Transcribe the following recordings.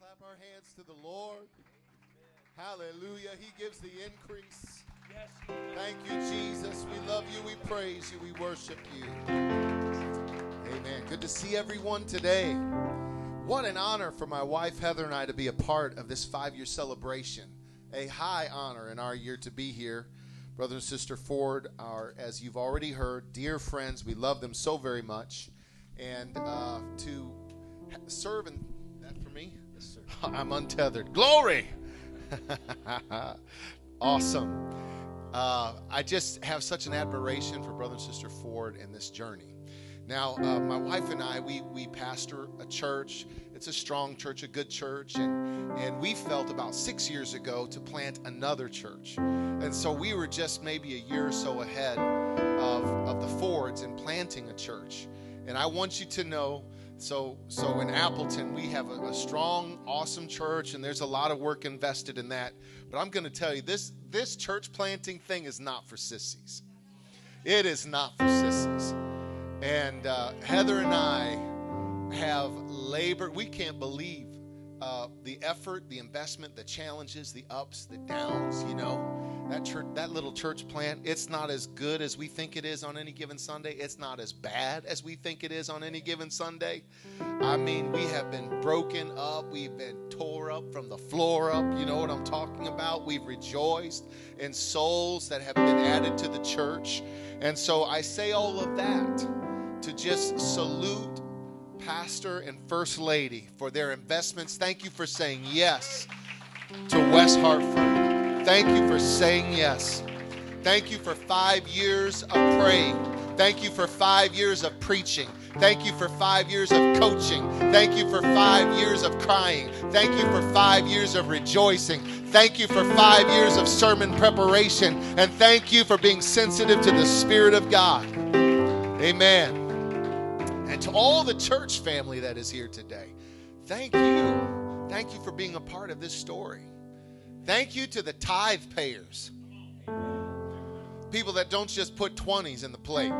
clap our hands to the Lord? Hallelujah. He gives the increase. Thank you, Jesus. We love you. We praise you. We worship you. Amen. Good to see everyone today. What an honor for my wife Heather and I to be a part of this five year celebration. A high honor in our year to be here. Brother and Sister Ford are, as you've already heard, dear friends. We love them so very much. And uh, to serve in that for me? I'm untethered. Glory! awesome. Uh, I just have such an admiration for Brother and Sister Ford in this journey. Now, uh, my wife and I, we, we pastor a church. It's a strong church, a good church. And, and we felt about six years ago to plant another church. And so we were just maybe a year or so ahead of, of the Fords in planting a church. And I want you to know so, so in Appleton, we have a, a, strong, awesome church, and there's a lot of work invested in that. But I'm going to tell you, this this church planting thing is not for sissies. It is not for sissies. And uh, Heather and I have labored. We can't believe uh, the effort, the investment, the challenges, the ups, the downs. You know, that church, that little church plant, it's not as good as we think it is on any given Sunday. It's not as bad as we think it is on any given Sunday. I mean, we have been broken up. We've been tore up from the floor up. You know what I'm talking about? We've rejoiced in souls that have been added to the church. And so I say all of that to just salute Pastor and First Lady for their investments. Thank you for saying yes to West Hartford. Thank you for saying yes. Thank you for five years of praying. Thank you for five years of preaching. Thank you for five years of coaching. Thank you for five years of crying. Thank you for five years of rejoicing. Thank you for five years of sermon preparation. And thank you for being sensitive to the Spirit of God. Amen. And to all the church family that is here today, thank you. Thank you for being a part of this story. Thank you to the tithe payers. People that don't just put 20s in the plate.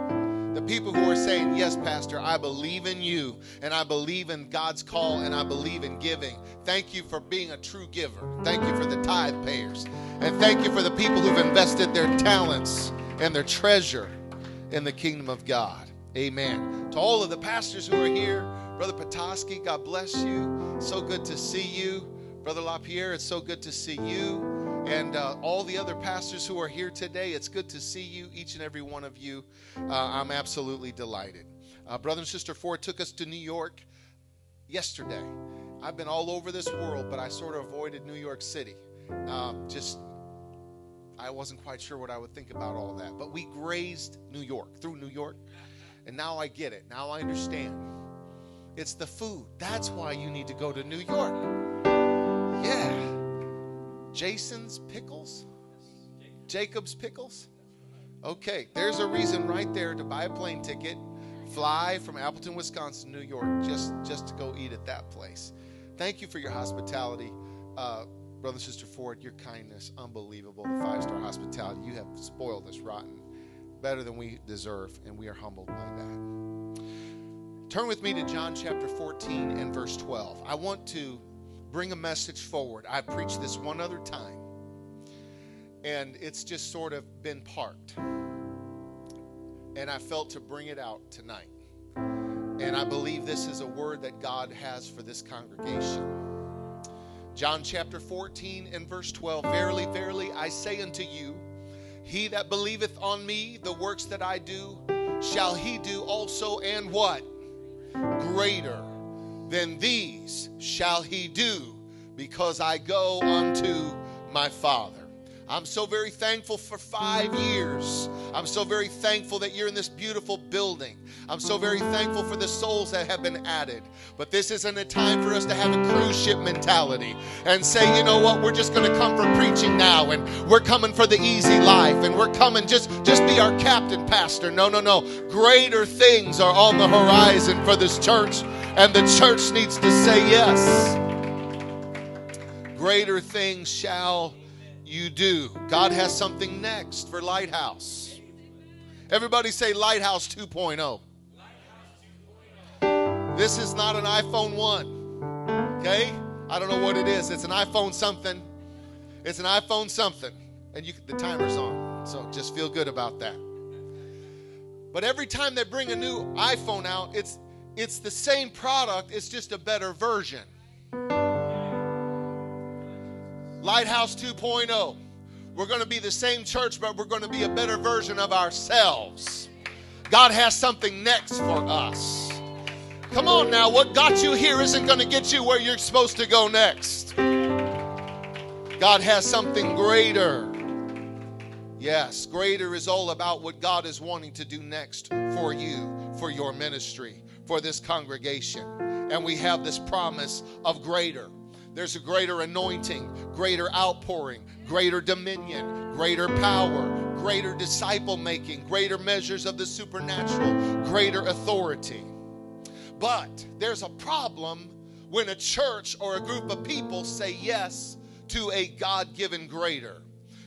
The people who are saying, Yes, Pastor, I believe in you and I believe in God's call and I believe in giving. Thank you for being a true giver. Thank you for the tithe payers. And thank you for the people who've invested their talents and their treasure in the kingdom of God. Amen. To all of the pastors who are here, Brother Petoskey, God bless you. So good to see you. Brother LaPierre, it's so good to see you. And uh, all the other pastors who are here today, it's good to see you, each and every one of you. Uh, I'm absolutely delighted. Uh, Brother and Sister Ford took us to New York yesterday. I've been all over this world, but I sort of avoided New York City. Um, just, I wasn't quite sure what I would think about all that. But we grazed New York, through New York, and now I get it. Now I understand. It's the food. That's why you need to go to New York. Yeah. Jason's Pickles? Jacob's Pickles? Okay, there's a reason right there to buy a plane ticket, fly from Appleton, Wisconsin, New York, just just to go eat at that place. Thank you for your hospitality, uh, brother and sister Ford. Your kindness, unbelievable. The five star hospitality you have spoiled us rotten, better than we deserve, and we are humbled by that. Turn with me to John chapter 14 and verse 12. I want to bring a message forward. I preached this one other time, and it's just sort of been parked. And I felt to bring it out tonight. And I believe this is a word that God has for this congregation. John chapter 14 and verse 12 Verily, verily, I say unto you, he that believeth on me, the works that I do, shall he do also, and what? Greater than these shall he do, because I go unto my Father. I'm so very thankful for five years. I'm so very thankful that you're in this beautiful building. I'm so very thankful for the souls that have been added. But this isn't a time for us to have a cruise ship mentality and say, you know what, we're just going to come for preaching now and we're coming for the easy life and we're coming just just be our captain pastor. No, no, no. Greater things are on the horizon for this church and the church needs to say yes. Greater things shall you do. God has something next for Lighthouse. Everybody say Lighthouse 2.0. This is not an iPhone 1. Okay? I don't know what it is. It's an iPhone something. It's an iPhone something. And you, the timer's on. So just feel good about that. But every time they bring a new iPhone out, it's it's the same product, it's just a better version. Lighthouse 2.0. We're going to be the same church, but we're going to be a better version of ourselves. God has something next for us. Come on now, what got you here isn't going to get you where you're supposed to go next. God has something greater. Yes, greater is all about what God is wanting to do next for you, for your ministry, for this congregation. And we have this promise of greater. There's a greater anointing, greater outpouring, greater dominion, greater power, greater disciple making, greater measures of the supernatural, greater authority. But there's a problem when a church or a group of people say yes to a God given greater.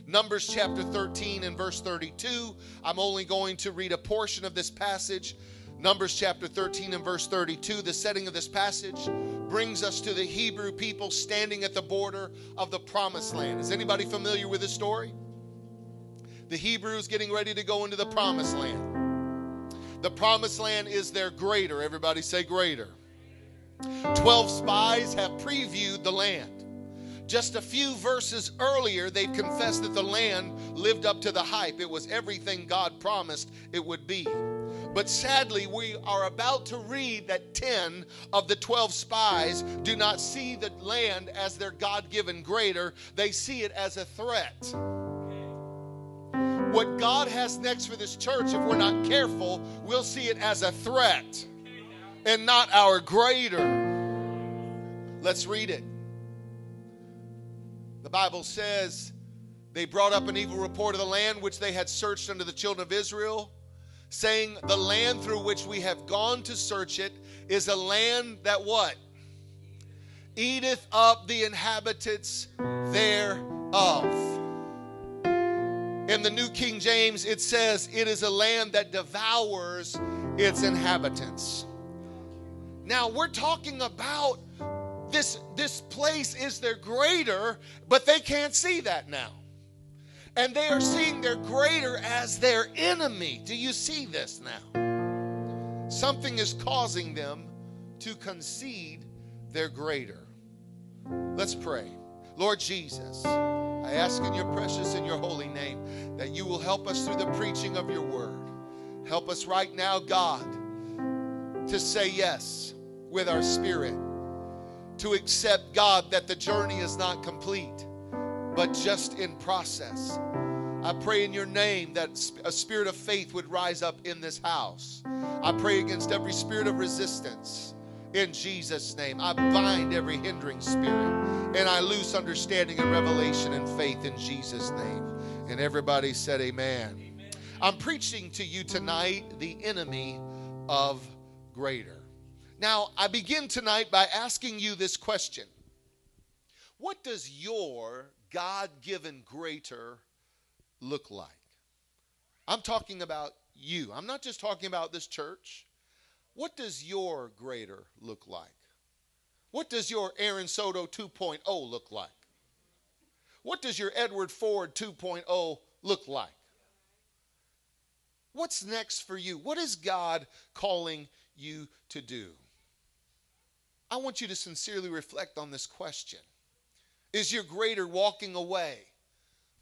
Numbers chapter 13 and verse 32. I'm only going to read a portion of this passage. Numbers chapter 13 and verse 32. The setting of this passage brings us to the Hebrew people standing at the border of the promised land. Is anybody familiar with this story? The Hebrews getting ready to go into the promised land. The promised land is their greater. Everybody say greater. 12 spies have previewed the land. Just a few verses earlier, they've confessed that the land lived up to the hype. It was everything God promised it would be. But sadly, we are about to read that 10 of the 12 spies do not see the land as their God given greater, they see it as a threat what God has next for this church, if we're not careful, we'll see it as a threat and not our greater. Let's read it. The Bible says they brought up an evil report of the land which they had searched under the children of Israel, saying, The land through which we have gone to search it is a land that what? Eateth up the inhabitants thereof. In the New King James, it says, It is a land that devours its inhabitants. Now, we're talking about this, this place is their greater, but they can't see that now. And they are seeing their greater as their enemy. Do you see this now? Something is causing them to concede their greater. Let's pray. Lord Jesus. I ask in your precious and your holy name that you will help us through the preaching of your word. Help us right now, God, to say yes with our spirit, to accept, God, that the journey is not complete, but just in process. I pray in your name that a spirit of faith would rise up in this house. I pray against every spirit of resistance in Jesus' name. I bind every hindering spirit and I loose understanding and revelation and faith in Jesus' name. And everybody said, Amen. Amen. I'm preaching to you tonight the enemy of greater. Now, I begin tonight by asking you this question What does your God given greater look like? I'm talking about you. I'm not just talking about this church. What does your greater look like? What does your Aaron Soto 2.0 look like? What does your Edward Ford 2.0 look like? What's next for you? What is God calling you to do? I want you to sincerely reflect on this question. Is your greater walking away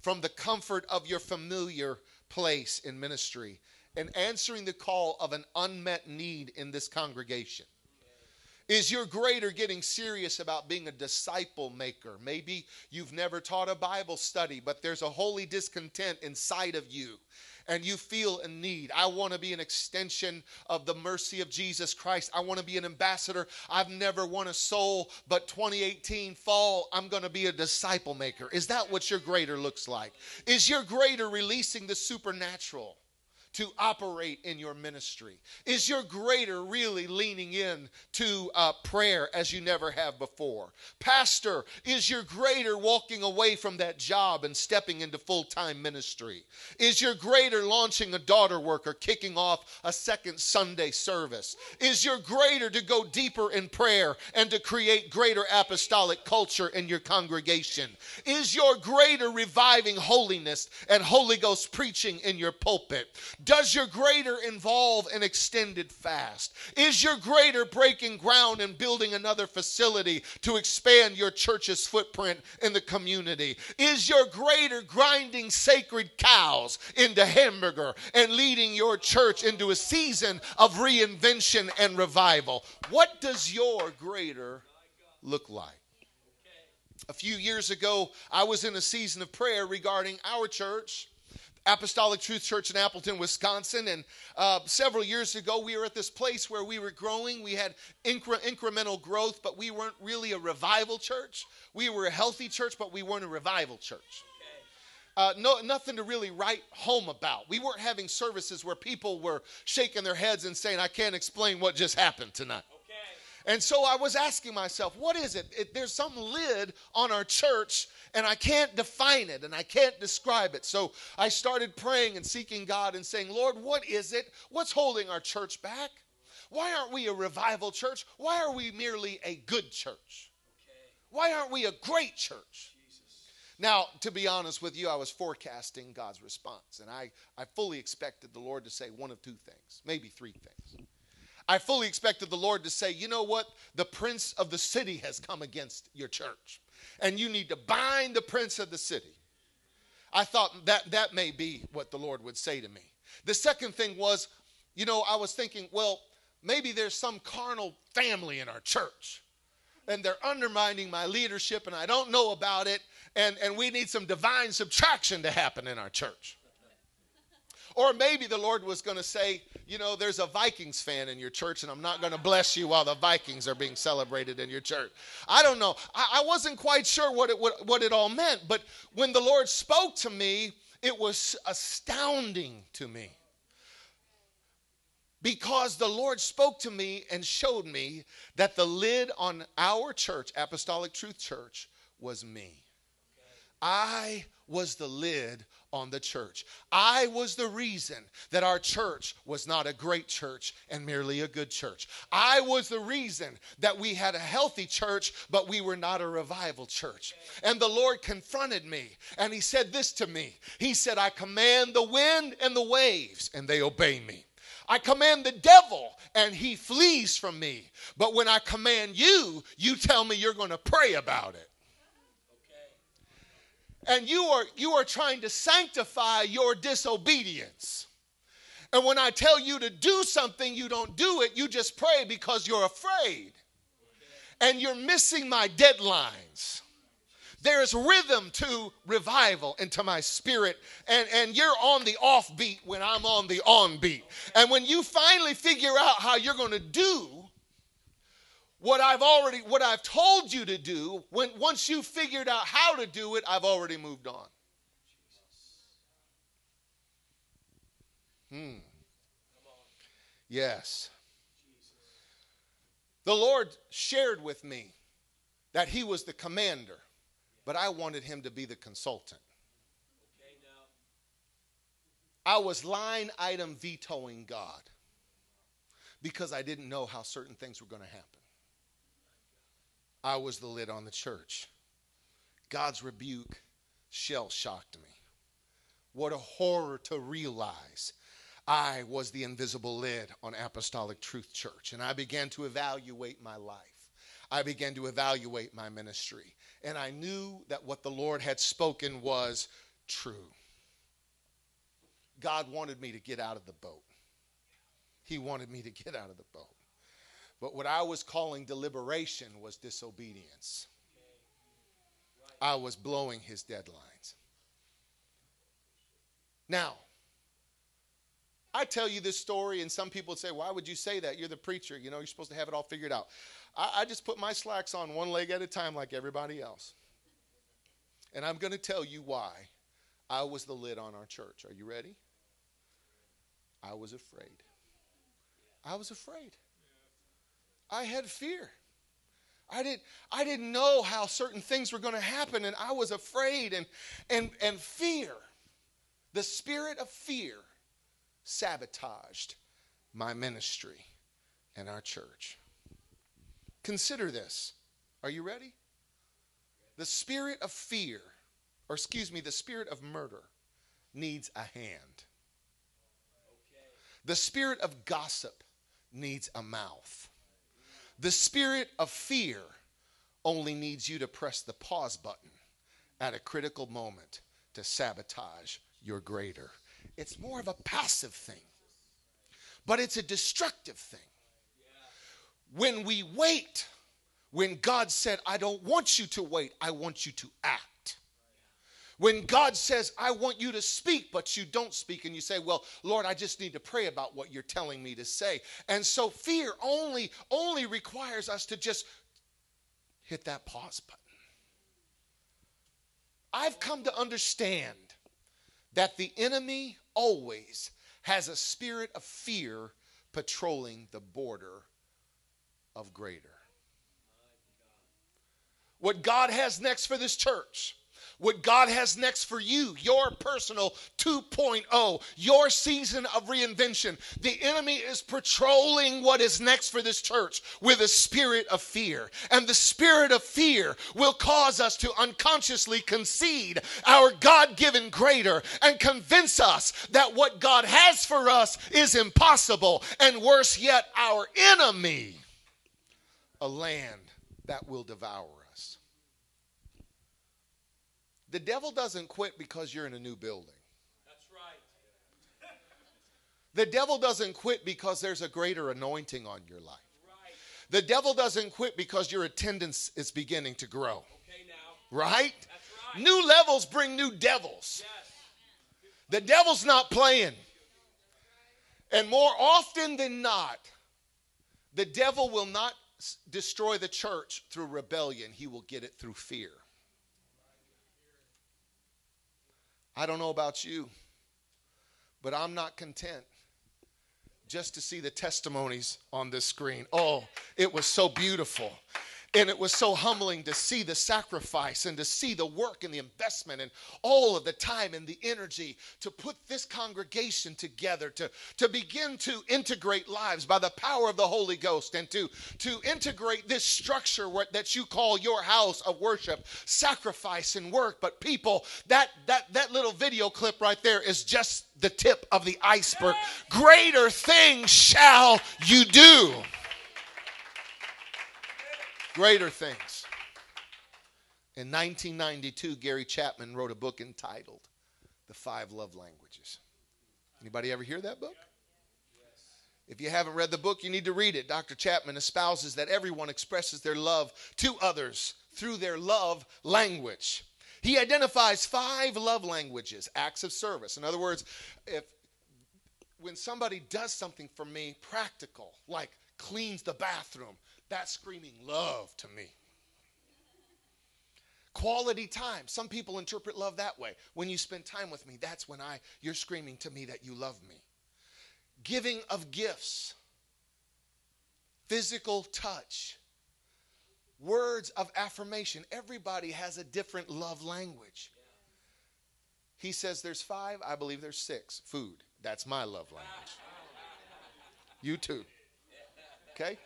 from the comfort of your familiar place in ministry and answering the call of an unmet need in this congregation? Is your greater getting serious about being a disciple maker? Maybe you've never taught a Bible study, but there's a holy discontent inside of you and you feel a need. I want to be an extension of the mercy of Jesus Christ. I want to be an ambassador. I've never won a soul, but 2018 fall, I'm going to be a disciple maker. Is that what your greater looks like? Is your greater releasing the supernatural? To operate in your ministry? Is your greater really leaning in to uh, prayer as you never have before? Pastor, is your greater walking away from that job and stepping into full time ministry? Is your greater launching a daughter work or kicking off a second Sunday service? Is your greater to go deeper in prayer and to create greater apostolic culture in your congregation? Is your greater reviving holiness and Holy Ghost preaching in your pulpit? Does your greater involve an extended fast? Is your greater breaking ground and building another facility to expand your church's footprint in the community? Is your greater grinding sacred cows into hamburger and leading your church into a season of reinvention and revival? What does your greater look like? A few years ago, I was in a season of prayer regarding our church. Apostolic Truth Church in Appleton, Wisconsin. And uh, several years ago, we were at this place where we were growing. We had incre- incremental growth, but we weren't really a revival church. We were a healthy church, but we weren't a revival church. Uh, no, nothing to really write home about. We weren't having services where people were shaking their heads and saying, I can't explain what just happened tonight. And so I was asking myself, what is it? it? There's some lid on our church, and I can't define it and I can't describe it. So I started praying and seeking God and saying, Lord, what is it? What's holding our church back? Why aren't we a revival church? Why are we merely a good church? Why aren't we a great church? Now, to be honest with you, I was forecasting God's response, and I, I fully expected the Lord to say one of two things, maybe three things. I fully expected the Lord to say, you know what? The prince of the city has come against your church, and you need to bind the prince of the city. I thought that that may be what the Lord would say to me. The second thing was, you know, I was thinking, well, maybe there's some carnal family in our church and they're undermining my leadership and I don't know about it and, and we need some divine subtraction to happen in our church. Or maybe the Lord was going to say, you know, there's a Vikings fan in your church, and I'm not going to bless you while the Vikings are being celebrated in your church. I don't know. I, I wasn't quite sure what it, what, what it all meant, but when the Lord spoke to me, it was astounding to me. Because the Lord spoke to me and showed me that the lid on our church, Apostolic Truth Church, was me. I was the lid on the church. I was the reason that our church was not a great church and merely a good church. I was the reason that we had a healthy church, but we were not a revival church. And the Lord confronted me and He said this to me He said, I command the wind and the waves, and they obey me. I command the devil and he flees from me. But when I command you, you tell me you're going to pray about it and you are you are trying to sanctify your disobedience. And when i tell you to do something you don't do it. You just pray because you're afraid. And you're missing my deadlines. There's rhythm to revival into my spirit. And, and you're on the offbeat when i'm on the on beat and when you finally figure out how you're going to do what I've already what I've told you to do when once you figured out how to do it I've already moved on. Hmm. Yes. The Lord shared with me that he was the commander, but I wanted him to be the consultant. I was line item vetoing God because I didn't know how certain things were going to happen. I was the lid on the church. God's rebuke shell shocked me. What a horror to realize I was the invisible lid on Apostolic Truth Church. And I began to evaluate my life. I began to evaluate my ministry. And I knew that what the Lord had spoken was true. God wanted me to get out of the boat. He wanted me to get out of the boat. But what I was calling deliberation was disobedience. I was blowing his deadlines. Now, I tell you this story, and some people say, Why would you say that? You're the preacher. You know, you're supposed to have it all figured out. I, I just put my slacks on one leg at a time like everybody else. And I'm going to tell you why I was the lid on our church. Are you ready? I was afraid. I was afraid. I had fear. I didn't, I didn't know how certain things were going to happen, and I was afraid and, and, and fear. The spirit of fear sabotaged my ministry and our church. Consider this. Are you ready? The spirit of fear, or excuse me, the spirit of murder needs a hand. The spirit of gossip needs a mouth. The spirit of fear only needs you to press the pause button at a critical moment to sabotage your greater. It's more of a passive thing, but it's a destructive thing. When we wait, when God said, I don't want you to wait, I want you to act. When God says, I want you to speak, but you don't speak, and you say, Well, Lord, I just need to pray about what you're telling me to say. And so fear only, only requires us to just hit that pause button. I've come to understand that the enemy always has a spirit of fear patrolling the border of greater. What God has next for this church what God has next for you, your personal 2.0, your season of reinvention. The enemy is patrolling what is next for this church with a spirit of fear. And the spirit of fear will cause us to unconsciously concede our God given greater and convince us that what God has for us is impossible. And worse yet, our enemy, a land that will devour the devil doesn't quit because you're in a new building. That's right. the devil doesn't quit because there's a greater anointing on your life. Right. The devil doesn't quit because your attendance is beginning to grow. Okay, now. Right? right? New levels bring new devils. Yes. The devil's not playing. And more often than not, the devil will not destroy the church through rebellion, he will get it through fear. I don't know about you, but I'm not content just to see the testimonies on this screen. Oh, it was so beautiful. And it was so humbling to see the sacrifice and to see the work and the investment and all of the time and the energy to put this congregation together, to, to begin to integrate lives by the power of the Holy Ghost and to, to integrate this structure that you call your house of worship, sacrifice and work. But people, that, that, that little video clip right there is just the tip of the iceberg. Greater things shall you do greater things. In 1992, Gary Chapman wrote a book entitled The Five Love Languages. Anybody ever hear that book? If you haven't read the book, you need to read it. Dr. Chapman espouses that everyone expresses their love to others through their love language. He identifies five love languages, acts of service. In other words, if when somebody does something for me practical, like cleans the bathroom, that's screaming love to me. Quality time. Some people interpret love that way. When you spend time with me, that's when I you're screaming to me that you love me. Giving of gifts. Physical touch. Words of affirmation. Everybody has a different love language. He says there's five, I believe there's six. Food. That's my love language. You too. Okay?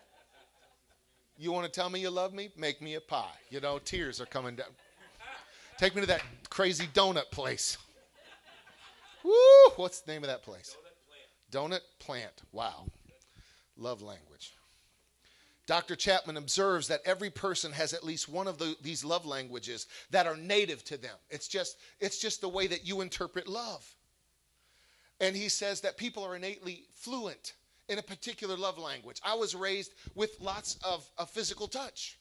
You want to tell me you love me? Make me a pie. You know, tears are coming down. Take me to that crazy donut place. Woo! What's the name of that place? Doughnut Plant. Doughnut Plant. Wow. Love language. Dr. Chapman observes that every person has at least one of the, these love languages that are native to them. It's just, it's just the way that you interpret love. And he says that people are innately fluent in a particular love language. I was raised with lots of, of physical touch.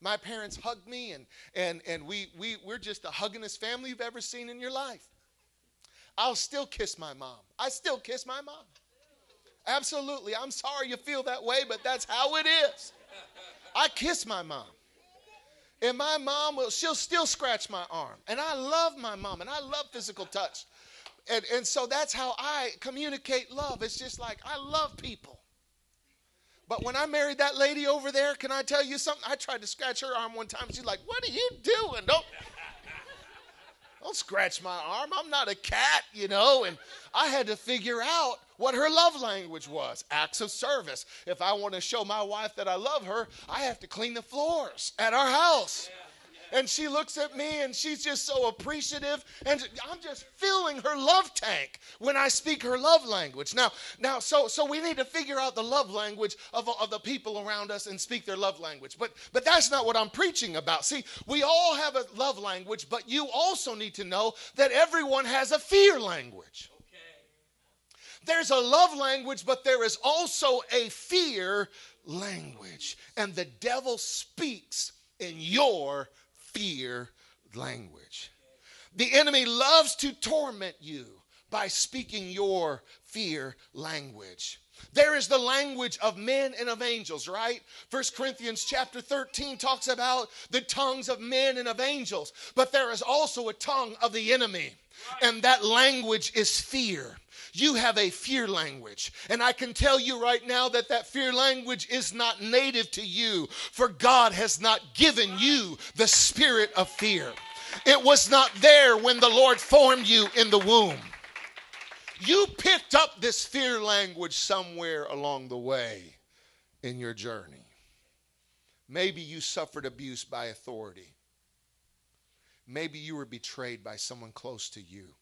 My parents hugged me, and, and, and we, we, we're just the huggingest family you've ever seen in your life. I'll still kiss my mom. I still kiss my mom. Absolutely. I'm sorry you feel that way, but that's how it is. I kiss my mom. And my mom will, she'll still scratch my arm. And I love my mom, and I love physical touch. And, and so that's how I communicate love. It's just like I love people. But when I married that lady over there, can I tell you something? I tried to scratch her arm one time. She's like, What are you doing? Don't, don't scratch my arm. I'm not a cat, you know. And I had to figure out what her love language was acts of service. If I want to show my wife that I love her, I have to clean the floors at our house. Yeah and she looks at me and she's just so appreciative. And i'm just filling her love tank when i speak her love language. Now now so so we need to figure out the love language of, of the people around us and speak their love language. But but that's not what i'm preaching about. See we all have a love language but you also need to know that everyone has a fear language. There's a love language, but there is also a fear language. And the devil speaks in your fear language. The enemy loves to torment you by speaking your fear language. There is the language of men and of angels, right? First Corinthians chapter 13 talks about the tongues of men and of angels, but there is also a tongue of the enemy, and that language is fear. You have a fear language. And I can tell you right now that that fear language is not native to you, for God has not given you the spirit of fear. It was not there when the Lord formed you in the womb. You picked up this fear language somewhere along the way in your journey. Maybe you suffered abuse by authority. Maybe you were betrayed by someone close to you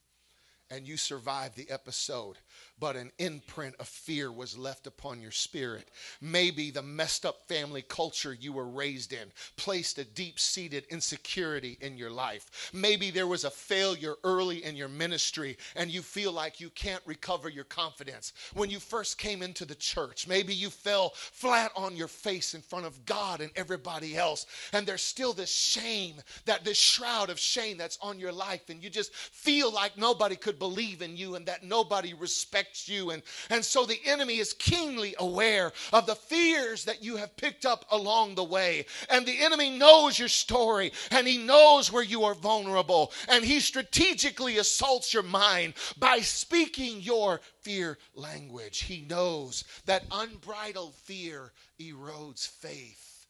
and you survived the episode but an imprint of fear was left upon your spirit. Maybe the messed up family culture you were raised in placed a deep seated insecurity in your life. Maybe there was a failure early in your ministry and you feel like you can't recover your confidence. When you first came into the church, maybe you fell flat on your face in front of God and everybody else. And there's still this shame, that this shroud of shame that's on your life. And you just feel like nobody could believe in you and that nobody respects you. And, and so the enemy is keenly aware of the fears that you have picked up along the way. And the enemy knows your story and he knows where you are vulnerable. And he strategically assaults your mind by speaking your fear language. He knows that unbridled fear erodes faith.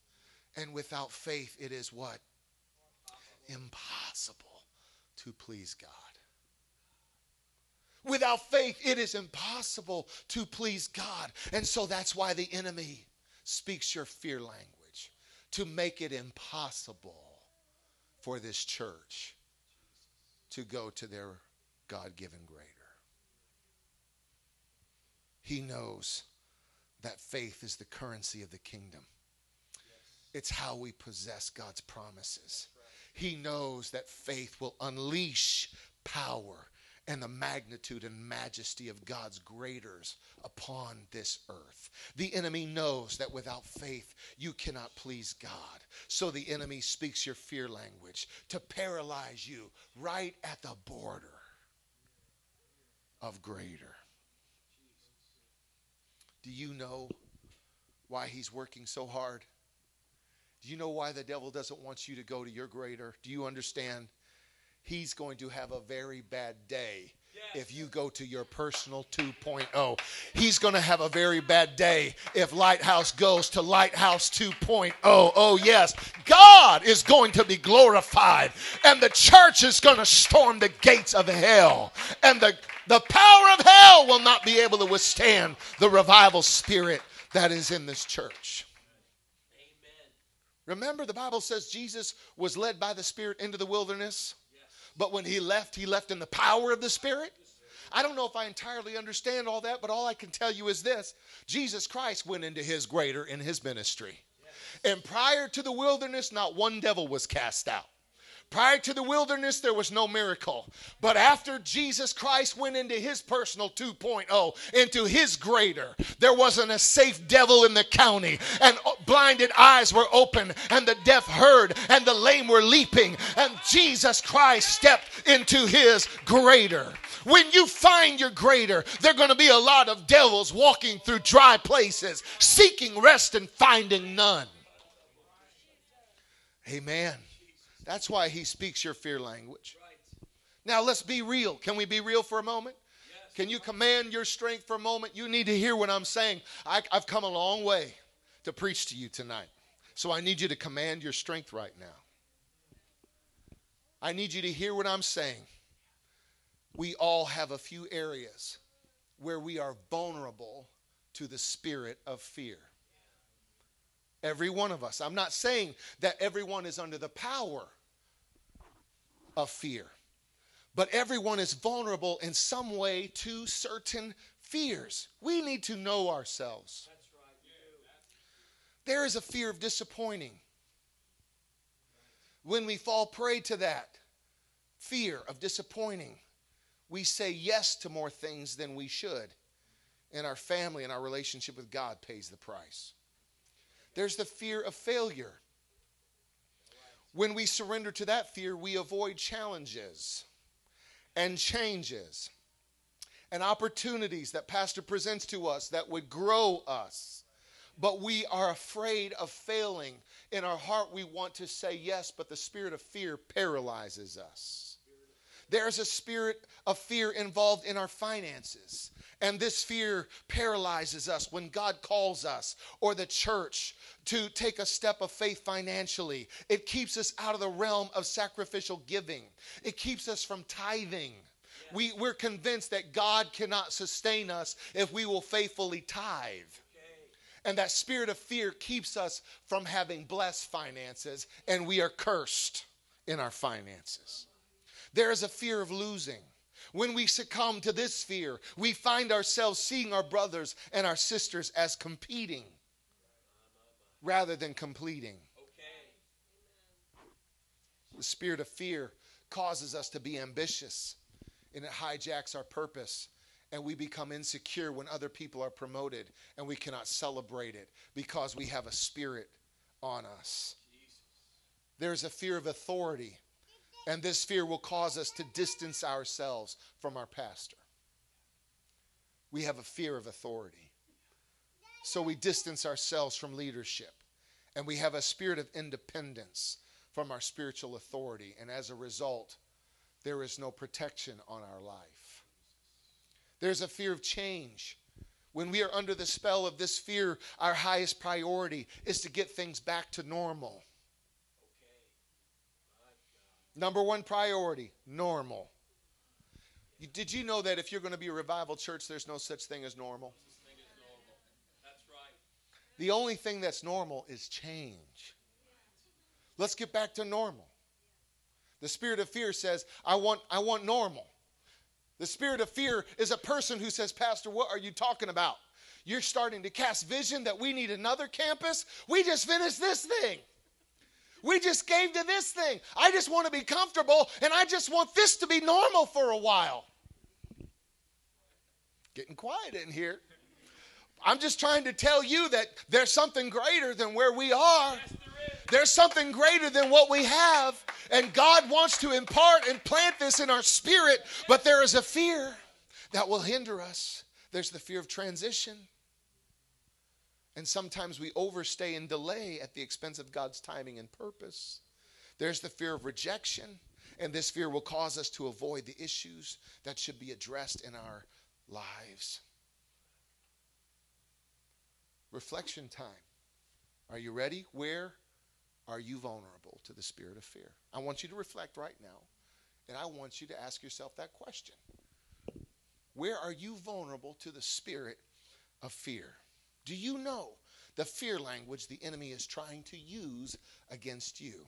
And without faith, it is what? Impossible to please God. Without faith, it is impossible to please God. And so that's why the enemy speaks your fear language to make it impossible for this church to go to their God given greater. He knows that faith is the currency of the kingdom. It's how we possess God's promises. He knows that faith will unleash power and the magnitude and majesty of God's graders upon this earth. The enemy knows that without faith you cannot please God. So the enemy speaks your fear language to paralyze you right at the border of greater. Do you know why he's working so hard? Do you know why the devil doesn't want you to go to your greater? Do you understand? He's going to have a very bad day if you go to your personal 2.0. He's going to have a very bad day if Lighthouse goes to Lighthouse 2.0. Oh, yes. God is going to be glorified, and the church is going to storm the gates of hell, and the, the power of hell will not be able to withstand the revival spirit that is in this church. Amen. Remember, the Bible says Jesus was led by the Spirit into the wilderness but when he left, he left in the power of the Spirit. I don't know if I entirely understand all that, but all I can tell you is this Jesus Christ went into his greater in his ministry. And prior to the wilderness, not one devil was cast out. Prior to the wilderness, there was no miracle. But after Jesus Christ went into his personal 2.0, into his greater, there wasn't a safe devil in the county. And blinded eyes were open, and the deaf heard, and the lame were leaping. And Jesus Christ stepped into his greater. When you find your greater, there are going to be a lot of devils walking through dry places, seeking rest and finding none. Amen. That's why he speaks your fear language. Now let's be real. Can we be real for a moment? Can you command your strength for a moment? You need to hear what I'm saying. I, have come a long way to preach to you tonight. So I need you to command your strength right now. I need you to hear what I'm saying. We all have a few areas where we are vulnerable to the spirit of fear. Every one of us. I'm not saying that everyone is under the power of fear. But everyone is vulnerable in some way to certain fears. We need to know ourselves. There is a fear of disappointing. When we fall prey to that fear of disappointing, we say yes to more things than we should. And our family and our relationship with God pays the price. There's the fear of failure. When we surrender to that fear, we avoid challenges and changes and opportunities that Pastor presents to us that would grow us. But we are afraid of failing. In our heart, we want to say yes, but the spirit of fear paralyzes us. There's a spirit of fear involved in our finances. And this fear paralyzes us when God calls us or the church to take a step of faith financially. It keeps us out of the realm of sacrificial giving, it keeps us from tithing. We, we're convinced that God cannot sustain us if we will faithfully tithe. And that spirit of fear keeps us from having blessed finances, and we are cursed in our finances. There is a fear of losing. When we succumb to this fear, we find ourselves seeing our brothers and our sisters as competing rather than completing. The spirit of fear causes us to be ambitious and it hijacks our purpose. And we become insecure when other people are promoted and we cannot celebrate it because we have a spirit on us. There's a fear of authority and this fear will cause us to distance ourselves from our pastor. We have a fear of authority. So we distance ourselves from leadership. And we have a spirit of independence from our spiritual authority. And as a result, there is no protection on our life. There's a fear of change. When we are under the spell of this fear, our highest priority is to get things back to normal. Number one priority normal. did you know that if you're going to be a revival church, there's no such thing as normal? The only thing that's normal is change. Let's get back to normal. The spirit of fear says, I want, I want normal. The spirit of fear is a person who says, Pastor, what are you talking about? You're starting to cast vision that we need another campus. We just finished this thing. We just gave to this thing. I just want to be comfortable and I just want this to be normal for a while. Getting quiet in here. I'm just trying to tell you that there's something greater than where we are. There's something greater than what we have. And God wants to impart and plant this in our spirit, but there is a fear that will hinder us. There's the fear of transition. And sometimes we overstay and delay at the expense of God's timing and purpose. There's the fear of rejection, and this fear will cause us to avoid the issues that should be addressed in our lives. Reflection time. Are you ready? Where are you vulnerable to the spirit of fear? I want you to reflect right now, and I want you to ask yourself that question. Where are you vulnerable to the spirit of fear? Do you know the fear language the enemy is trying to use against you?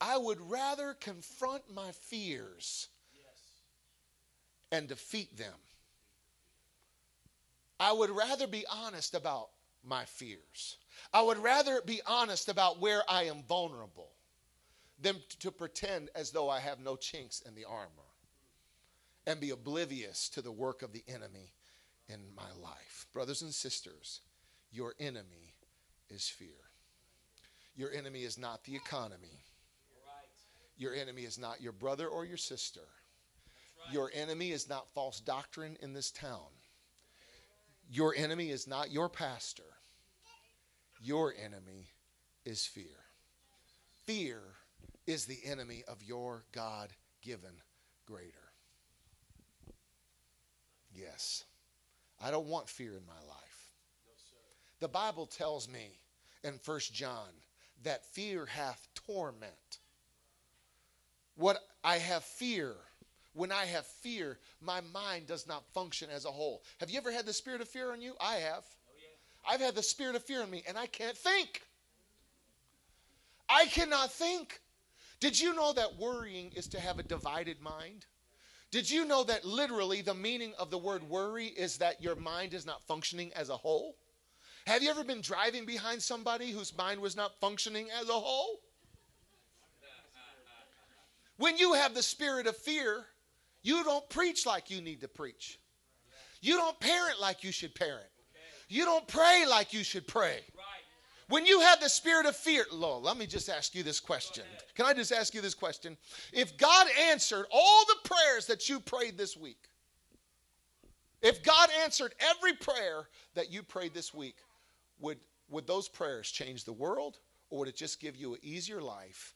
I would rather confront my fears and defeat them. I would rather be honest about my fears. I would rather be honest about where I am vulnerable than to pretend as though I have no chinks in the armor and be oblivious to the work of the enemy in my life. Brothers and sisters, your enemy is fear. Your enemy is not the economy. Your enemy is not your brother or your sister. Your enemy is not false doctrine in this town. Your enemy is not your pastor. Your enemy is fear. Fear is the enemy of your God given greater. Yes. I don't want fear in my life. the Bible tells me in First John that fear hath torment. What I have fear, when I have fear, my mind does not function as a whole. Have you ever had the spirit of fear on you? I have. I've had the spirit of fear in me, and I can't think. I cannot think. Did you know that worrying is to have a divided mind? Did you know that literally the meaning of the word worry is that your mind is not functioning as a whole? Have you ever been driving behind somebody whose mind was not functioning as a whole? When you have the spirit of fear, you don't preach like you need to preach. You don't parent like you should parent. You don't pray like you should pray. When you have the spirit of fear, Lord, let me just ask you this question. Can I just ask you this question? If God answered all the prayers that you prayed this week, if God answered every prayer that you prayed this week, would, would those prayers change the world or would it just give you an easier life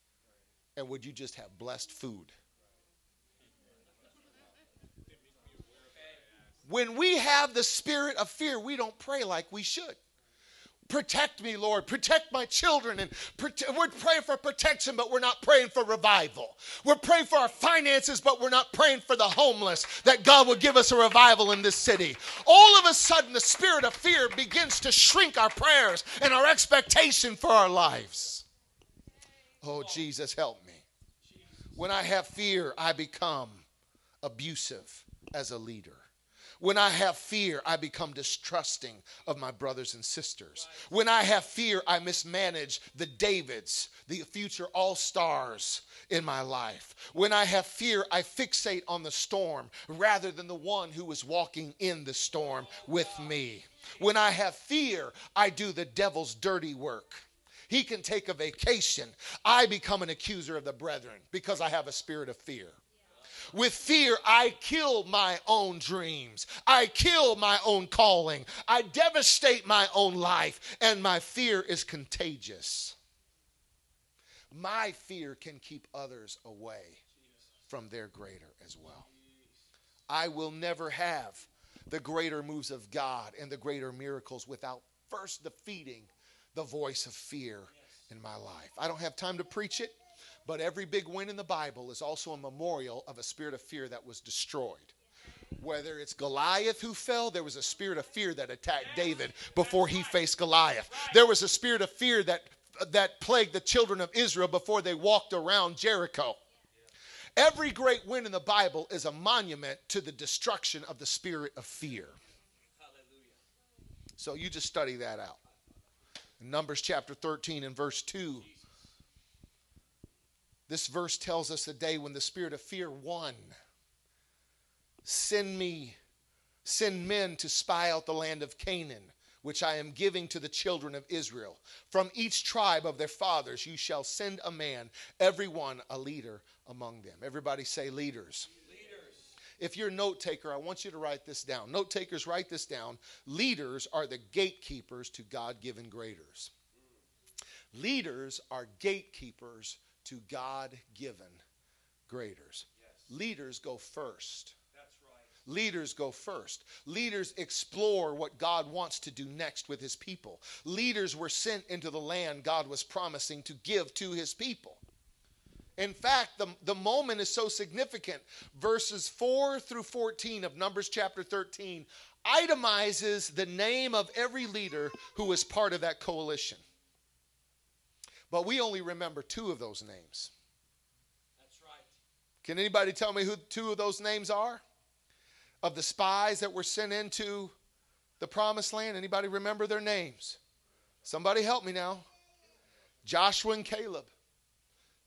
and would you just have blessed food? When we have the spirit of fear, we don't pray like we should. Protect me, Lord. Protect my children. And prote- we're praying for protection, but we're not praying for revival. We're praying for our finances, but we're not praying for the homeless, that God will give us a revival in this city. All of a sudden, the spirit of fear begins to shrink our prayers and our expectation for our lives. Oh, Jesus, help me. When I have fear, I become abusive as a leader. When I have fear, I become distrusting of my brothers and sisters. When I have fear, I mismanage the Davids, the future all stars in my life. When I have fear, I fixate on the storm rather than the one who is walking in the storm with me. When I have fear, I do the devil's dirty work. He can take a vacation. I become an accuser of the brethren because I have a spirit of fear. With fear, I kill my own dreams. I kill my own calling. I devastate my own life, and my fear is contagious. My fear can keep others away from their greater as well. I will never have the greater moves of God and the greater miracles without first defeating the voice of fear in my life. I don't have time to preach it. But every big win in the Bible is also a memorial of a spirit of fear that was destroyed. Whether it's Goliath who fell, there was a spirit of fear that attacked David before he faced Goliath. There was a spirit of fear that that plagued the children of Israel before they walked around Jericho. Every great win in the Bible is a monument to the destruction of the spirit of fear. Hallelujah. So you just study that out. In Numbers chapter 13 and verse 2 this verse tells us the day when the spirit of fear won. Send me, send men to spy out the land of Canaan, which I am giving to the children of Israel. From each tribe of their fathers you shall send a man, every one a leader among them. Everybody say leaders. If you're a note taker, I want you to write this down. Note takers, write this down. Leaders are the gatekeepers to God given graders. Mm. Leaders are gatekeepers to God given graders. Yes. Leaders go first. Right. Leaders go first. Leaders explore what God wants to do next with his people. Leaders were sent into the land God was promising to give to his people. In fact, the, the moment is so significant. Verses 4 through 14 of Numbers chapter 13 itemizes the name of every leader who was part of that coalition. But we only remember two of those names. That's right. Can anybody tell me who two of those names are? Of the spies that were sent into the promised land? Anybody remember their names? Somebody help me now. Joshua and Caleb.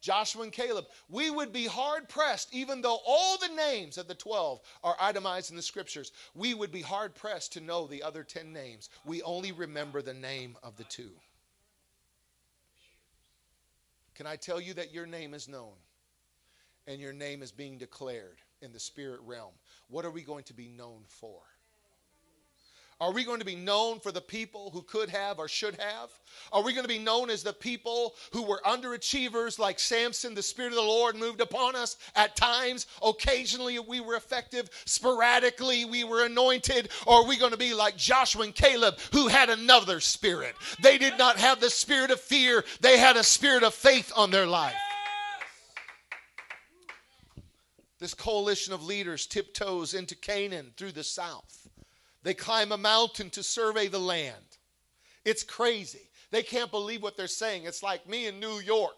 Joshua and Caleb. We would be hard pressed, even though all the names of the 12 are itemized in the scriptures, we would be hard pressed to know the other 10 names. We only remember the name of the two. Can I tell you that your name is known and your name is being declared in the spirit realm? What are we going to be known for? Are we going to be known for the people who could have or should have? Are we going to be known as the people who were underachievers like Samson? The Spirit of the Lord moved upon us at times. Occasionally we were effective. Sporadically we were anointed. Or are we going to be like Joshua and Caleb who had another spirit? They did not have the spirit of fear, they had a spirit of faith on their life. This coalition of leaders tiptoes into Canaan through the south. They climb a mountain to survey the land. It's crazy. They can't believe what they're saying. It's like me in New York.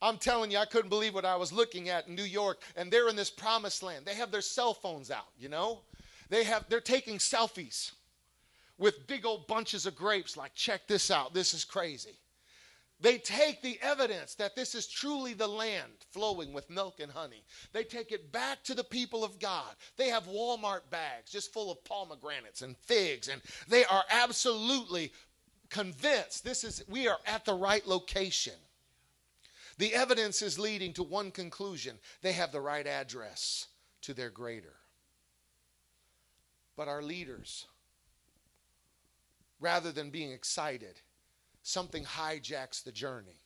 I'm telling you, I couldn't believe what I was looking at in New York, and they're in this promised land. They have their cell phones out, you know? They have they're taking selfies with big old bunches of grapes, like, check this out. This is crazy. They take the evidence that this is truly the land flowing with milk and honey. They take it back to the people of God. They have Walmart bags just full of pomegranates and figs, and they are absolutely convinced this is we are at the right location. The evidence is leading to one conclusion. They have the right address to their greater. But our leaders, rather than being excited, something hijacks the journey.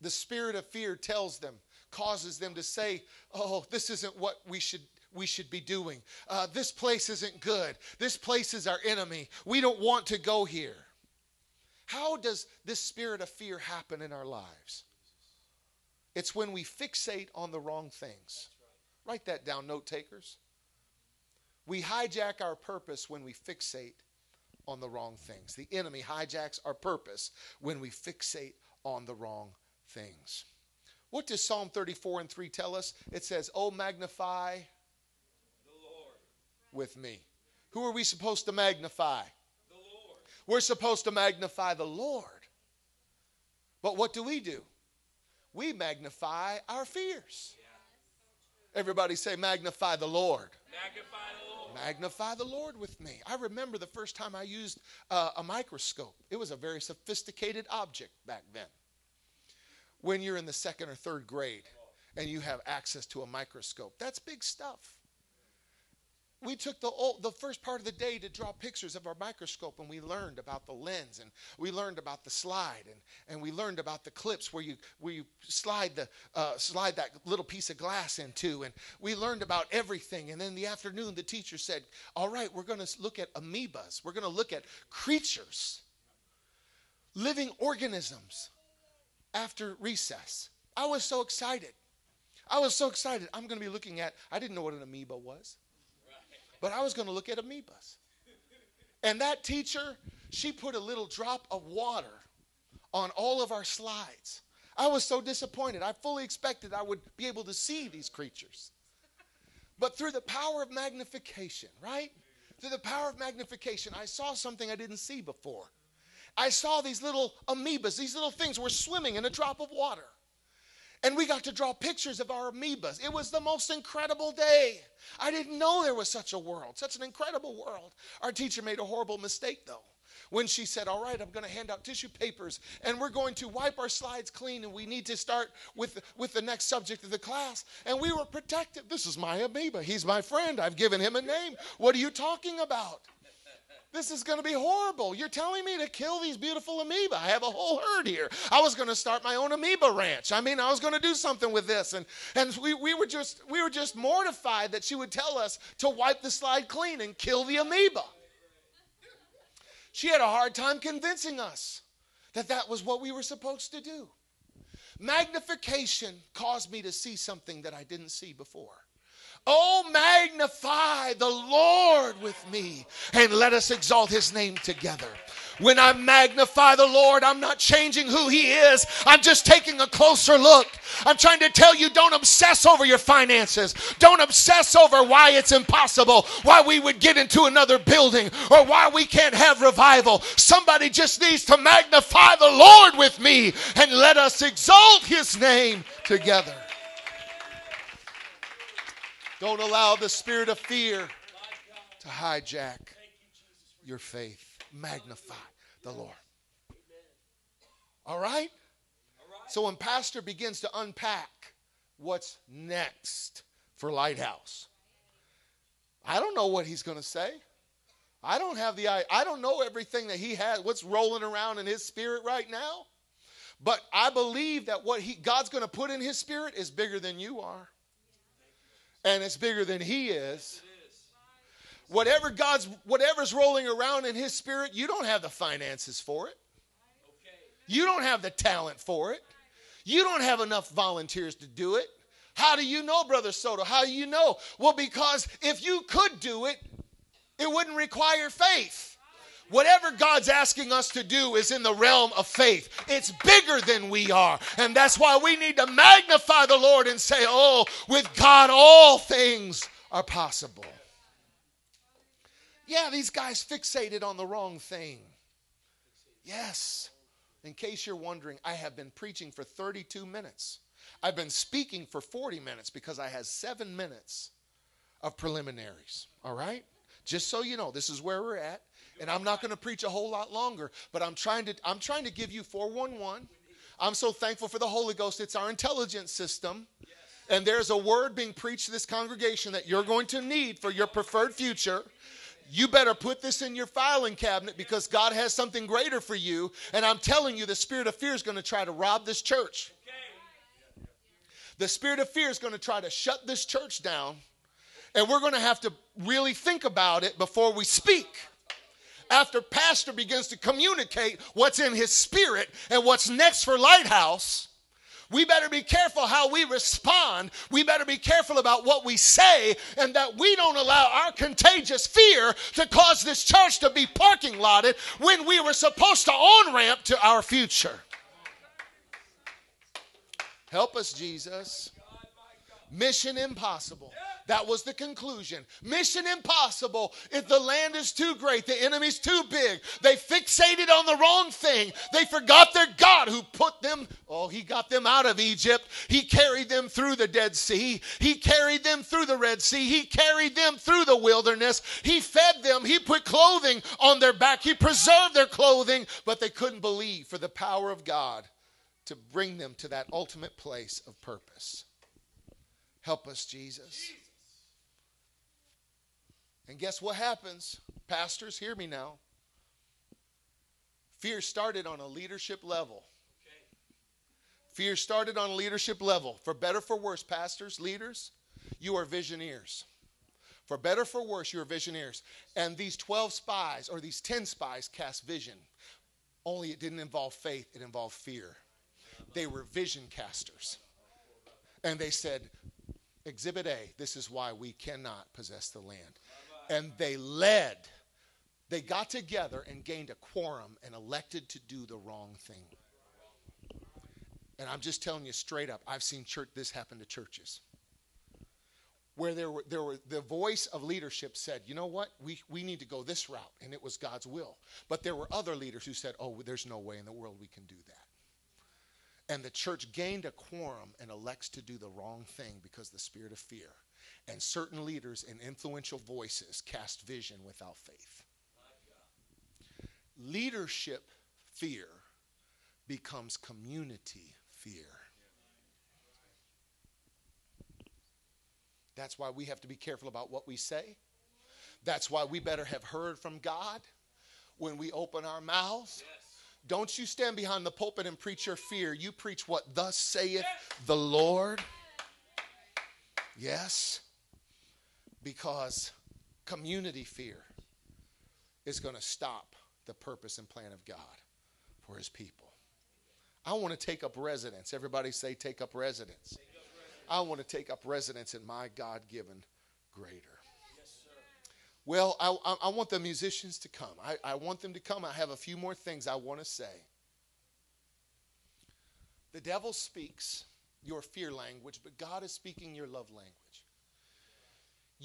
The spirit of fear tells them, causes them to say, "Oh, this isn't what we should we should be doing. Uh, this place isn't good. This place is our enemy. We don't want to go here." How does this spirit of fear happen in our lives? It's when we fixate on the wrong things. Write that down, note takers. We hijack our purpose when we fixate on the wrong things. The enemy hijacks our purpose when we fixate on the wrong things. What does Psalm 34 and 3 tell us? It says, Oh, magnify with me. Who are we supposed to magnify? We're supposed to magnify the Lord. But what do we do? We magnify our fears. Everybody say, magnify the Lord. Magnify magnify the Lord with me. I remember the first time I used uh, a microscope. It was a very sophisticated object back then. When you're in the second or third grade and you have access to a microscope, that's big stuff we took the, the first part of the day to draw pictures of our microscope and we learned about the lens and we learned about the slide and, and we learned about the clips where you, where you slide, the, uh, slide that little piece of glass into and we learned about everything. And then the afternoon the teacher said all right we're going to look at amoebas. We're going to look at creatures living organisms after recess. I was so excited. I was so excited. I'm going to be looking at i didn't know what an amoeba was but I was going to look at amoebas. And that teacher, she put a little drop of water on all of our slides. I was so disappointed. I fully expected I would be able to see these creatures. But through the power of magnification, right? Through the power of magnification, I saw something I didn't see before. I saw these little amoebas, these little things were swimming in a drop of water. And we got to draw pictures of our amoebas. It was the most incredible day. I didn't know there was such a world, such an incredible world. Our teacher made a horrible mistake, though, when she said, All right, I'm going to hand out tissue papers and we're going to wipe our slides clean and we need to start with, with the next subject of the class. And we were protected. This is my amoeba. He's my friend. I've given him a name. What are you talking about? This is going to be horrible. You're telling me to kill these beautiful amoeba. I have a whole herd here. I was going to start my own amoeba ranch. I mean, I was going to do something with this. And, and we, we, were just, we were just mortified that she would tell us to wipe the slide clean and kill the amoeba. She had a hard time convincing us that that was what we were supposed to do. Magnification caused me to see something that I didn't see before. Oh, magnify the Lord with me and let us exalt his name together. When I magnify the Lord, I'm not changing who He is. I'm just taking a closer look. I'm trying to tell you don't obsess over your finances. Don't obsess over why it's impossible, why we would get into another building, or why we can't have revival. Somebody just needs to magnify the Lord with me and let us exalt His name together. Don't allow the spirit of fear to hijack your faith. Magnify the Lord. All right? So when Pastor begins to unpack what's next for Lighthouse, I don't know what he's going to say. I don't have the I don't know everything that he has what's rolling around in his spirit right now. But I believe that what he God's going to put in his spirit is bigger than you are. And it's bigger than he is. Whatever God's whatever's rolling around in his spirit, you don't have the finances for it. You don't have the talent for it. You don't have enough volunteers to do it. How do you know, Brother Soto? How do you know? Well, because if you could do it, it wouldn't require faith. Whatever God's asking us to do is in the realm of faith. It's bigger than we are. And that's why we need to magnify the Lord and say, Oh, with God, all things are possible. Yeah, these guys fixated on the wrong thing. Yes. In case you're wondering, I have been preaching for 32 minutes. I've been speaking for 40 minutes because I had seven minutes of preliminaries. All right? Just so you know, this is where we're at. And I'm not going to preach a whole lot longer, but I'm trying to I'm trying to give you 411. I'm so thankful for the Holy Ghost. It's our intelligence system. And there's a word being preached to this congregation that you're going to need for your preferred future. You better put this in your filing cabinet because God has something greater for you. And I'm telling you, the spirit of fear is going to try to rob this church. The spirit of fear is going to try to shut this church down. And we're going to have to really think about it before we speak. After Pastor begins to communicate what's in his spirit and what's next for Lighthouse, we better be careful how we respond. We better be careful about what we say, and that we don't allow our contagious fear to cause this church to be parking lotted when we were supposed to on ramp to our future. Help us, Jesus. Mission impossible. That was the conclusion. Mission impossible. If the land is too great, the enemy's too big. They fixated on the wrong thing. They forgot their God who put them, oh, he got them out of Egypt. He carried them through the Dead Sea. He carried them through the Red Sea. He carried them through the wilderness. He fed them. He put clothing on their back. He preserved their clothing, but they couldn't believe for the power of God to bring them to that ultimate place of purpose. Help us, Jesus. And guess what happens? Pastors, hear me now. Fear started on a leadership level. Fear started on a leadership level. For better, for worse, pastors, leaders, you are visioneers. For better, for worse, you are visioneers. And these 12 spies or these 10 spies cast vision. Only it didn't involve faith, it involved fear. They were vision casters. And they said, Exhibit A, this is why we cannot possess the land and they led. They got together and gained a quorum and elected to do the wrong thing. And I'm just telling you straight up, I've seen church this happen to churches. Where there were, there were the voice of leadership said, you know what, we, we need to go this route, and it was God's will. But there were other leaders who said, oh, there's no way in the world we can do that. And the church gained a quorum and elects to do the wrong thing because the spirit of fear and certain leaders and influential voices cast vision without faith. Leadership fear becomes community fear. That's why we have to be careful about what we say. That's why we better have heard from God when we open our mouths. Yes. Don't you stand behind the pulpit and preach your fear. You preach what thus saith yes. the Lord. Yes because community fear is going to stop the purpose and plan of God for his people. I want to take up residence. Everybody say, take up residence. Take up residence. I want to take up residence in my God given greater. Well, I, I, I, want the musicians to come. I, I want them to come. I have a few more things I want to say. The devil speaks your fear language, but God is speaking your love language.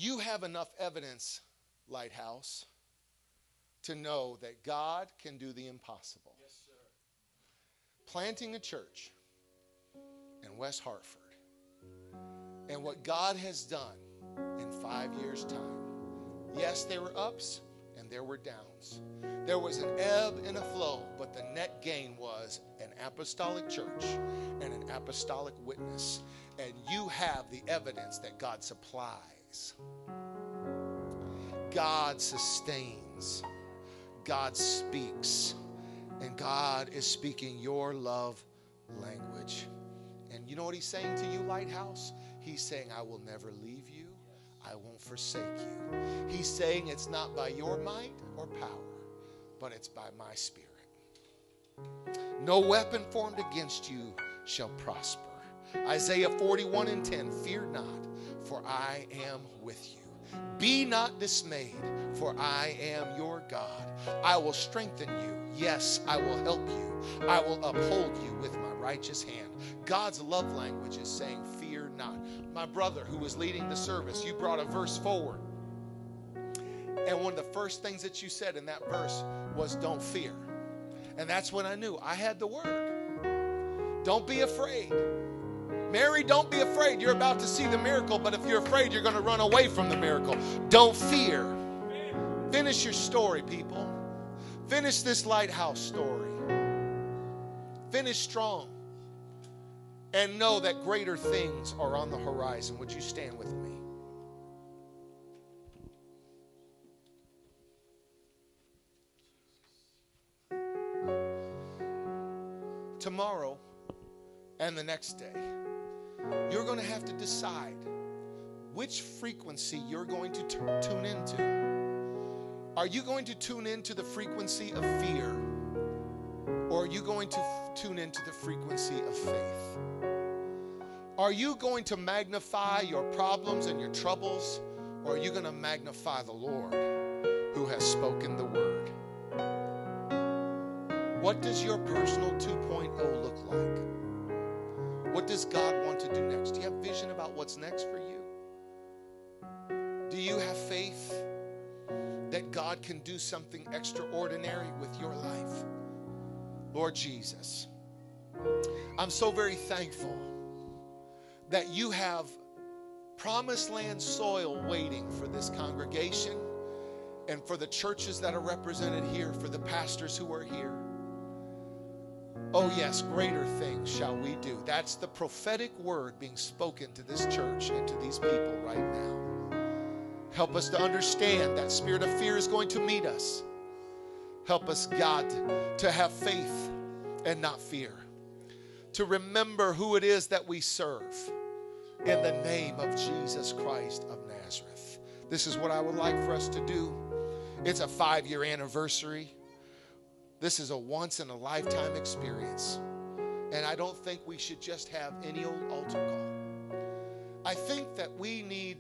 You have enough evidence, Lighthouse, to know that God can do the impossible. Yes, sir. Planting a church in West Hartford and what God has done in five years' time. Yes, there were ups and there were downs. There was an ebb and a flow, but the net gain was an apostolic church and an apostolic witness. And you have the evidence that God supplies God sustains, God speaks, and God is speaking your love language. And you know what He's saying to you, Lighthouse? He's saying, I will never leave you, I won't forsake you. He's saying, It's not by your might or power, but it's by my spirit. No weapon formed against you shall prosper. Isaiah 41 and 10 Fear not, for I am with you. Be not dismayed, for I am your God. I will strengthen you. Yes, I will help you. I will uphold you with my righteous hand. God's love language is saying, Fear not. My brother who was leading the service, you brought a verse forward. And one of the first things that you said in that verse was, Don't fear. And that's when I knew I had the word. Don't be afraid. Mary, don't be afraid. You're about to see the miracle, but if you're afraid, you're going to run away from the miracle. Don't fear. Finish your story, people. Finish this lighthouse story. Finish strong. And know that greater things are on the horizon. Would you stand with me? Tomorrow and the next day you're going to have to decide which frequency you're going to t- tune into. Are you going to tune into the frequency of fear? Or are you going to f- tune into the frequency of faith? Are you going to magnify your problems and your troubles? Or are you going to magnify the Lord who has spoken the word? What does your personal 2.0 look like? What does God want to do next? Do you have vision about what's next for you? Do you have faith that God can do something extraordinary with your life? Lord Jesus, I'm so very thankful that you have promised land soil waiting for this congregation and for the churches that are represented here, for the pastors who are here. Oh, yes, greater things shall we do. That's the prophetic word being spoken to this church and to these people right now. Help us to understand that spirit of fear is going to meet us. Help us, God, to have faith and not fear, to remember who it is that we serve in the name of Jesus Christ of Nazareth. This is what I would like for us to do. It's a five year anniversary. This is a once in a lifetime experience. And I don't think we should just have any old altar call. I think that we need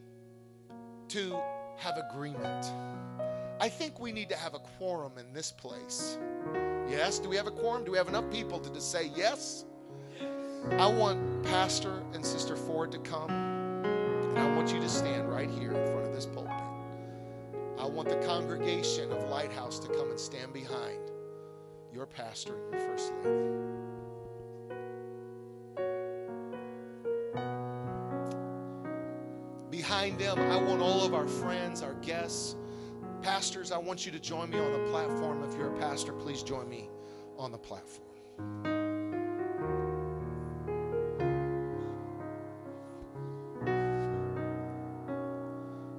to have agreement. I think we need to have a quorum in this place. Yes? Do we have a quorum? Do we have enough people to just say yes? I want Pastor and Sister Ford to come, and I want you to stand right here in front of this pulpit. I want the congregation of Lighthouse to come and stand behind your pastor and your first lady. Behind them, I want all of our friends, our guests, pastors. I want you to join me on the platform. If you're a pastor, please join me on the platform.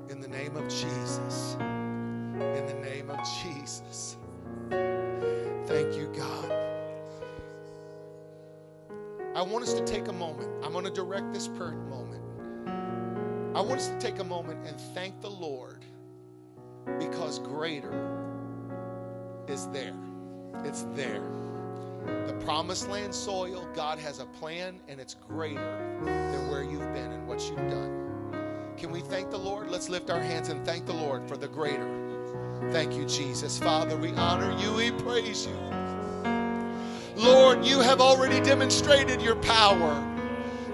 In the name of Jesus. In the name of Jesus. I want us to take a moment. I'm going to direct this prayer moment. I want us to take a moment and thank the Lord because greater is there. It's there. The promised land soil, God has a plan and it's greater than where you've been and what you've done. Can we thank the Lord? Let's lift our hands and thank the Lord for the greater. Thank you, Jesus. Father, we honor you, we praise you. Lord, you have already demonstrated your power.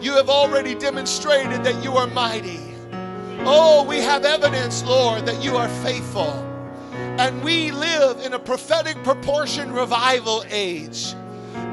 You have already demonstrated that you are mighty. Oh, we have evidence, Lord, that you are faithful. And we live in a prophetic proportion revival age.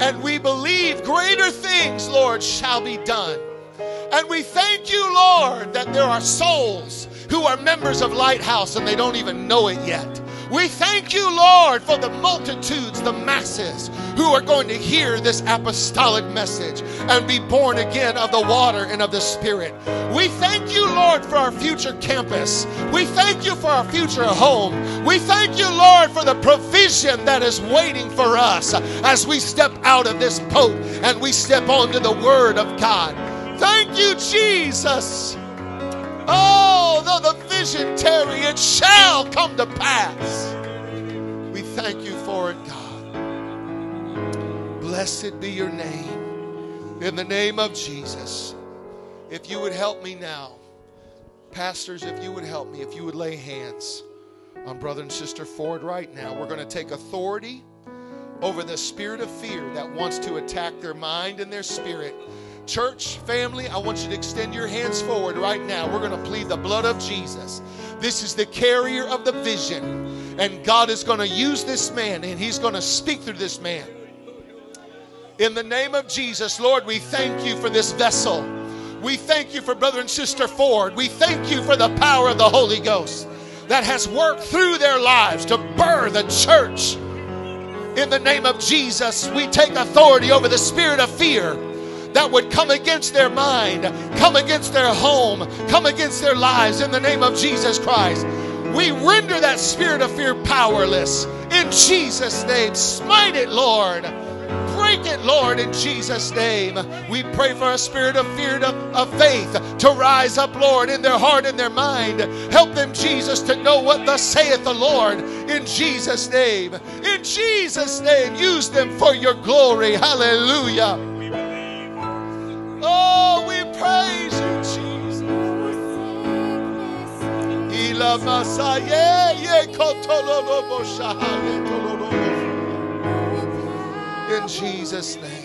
And we believe greater things, Lord, shall be done. And we thank you, Lord, that there are souls who are members of Lighthouse and they don't even know it yet. We thank you, Lord, for the multitudes, the masses who are going to hear this apostolic message and be born again of the water and of the Spirit. We thank you, Lord, for our future campus. We thank you for our future home. We thank you, Lord, for the provision that is waiting for us as we step out of this boat and we step onto the Word of God. Thank you, Jesus. Oh, though the vision tarry, it shall come to pass. We thank you for it, God. Blessed be your name. In the name of Jesus. If you would help me now, pastors, if you would help me, if you would lay hands on brother and sister Ford right now, we're going to take authority over the spirit of fear that wants to attack their mind and their spirit. Church, family, I want you to extend your hands forward right now. We're going to plead the blood of Jesus. This is the carrier of the vision. And God is going to use this man and he's going to speak through this man. In the name of Jesus, Lord, we thank you for this vessel. We thank you for brother and sister Ford. We thank you for the power of the Holy Ghost that has worked through their lives to birth a church. In the name of Jesus, we take authority over the spirit of fear that would come against their mind, come against their home, come against their lives in the name of Jesus Christ. We render that spirit of fear powerless in Jesus' name. Smite it, Lord. Break it, Lord, in Jesus' name. We pray for a spirit of fear, of, of faith to rise up, Lord, in their heart and their mind. Help them, Jesus, to know what thus saith the Lord in Jesus' name. In Jesus' name, use them for your glory. Hallelujah. Oh, we praise you, Jesus. In Jesus' name.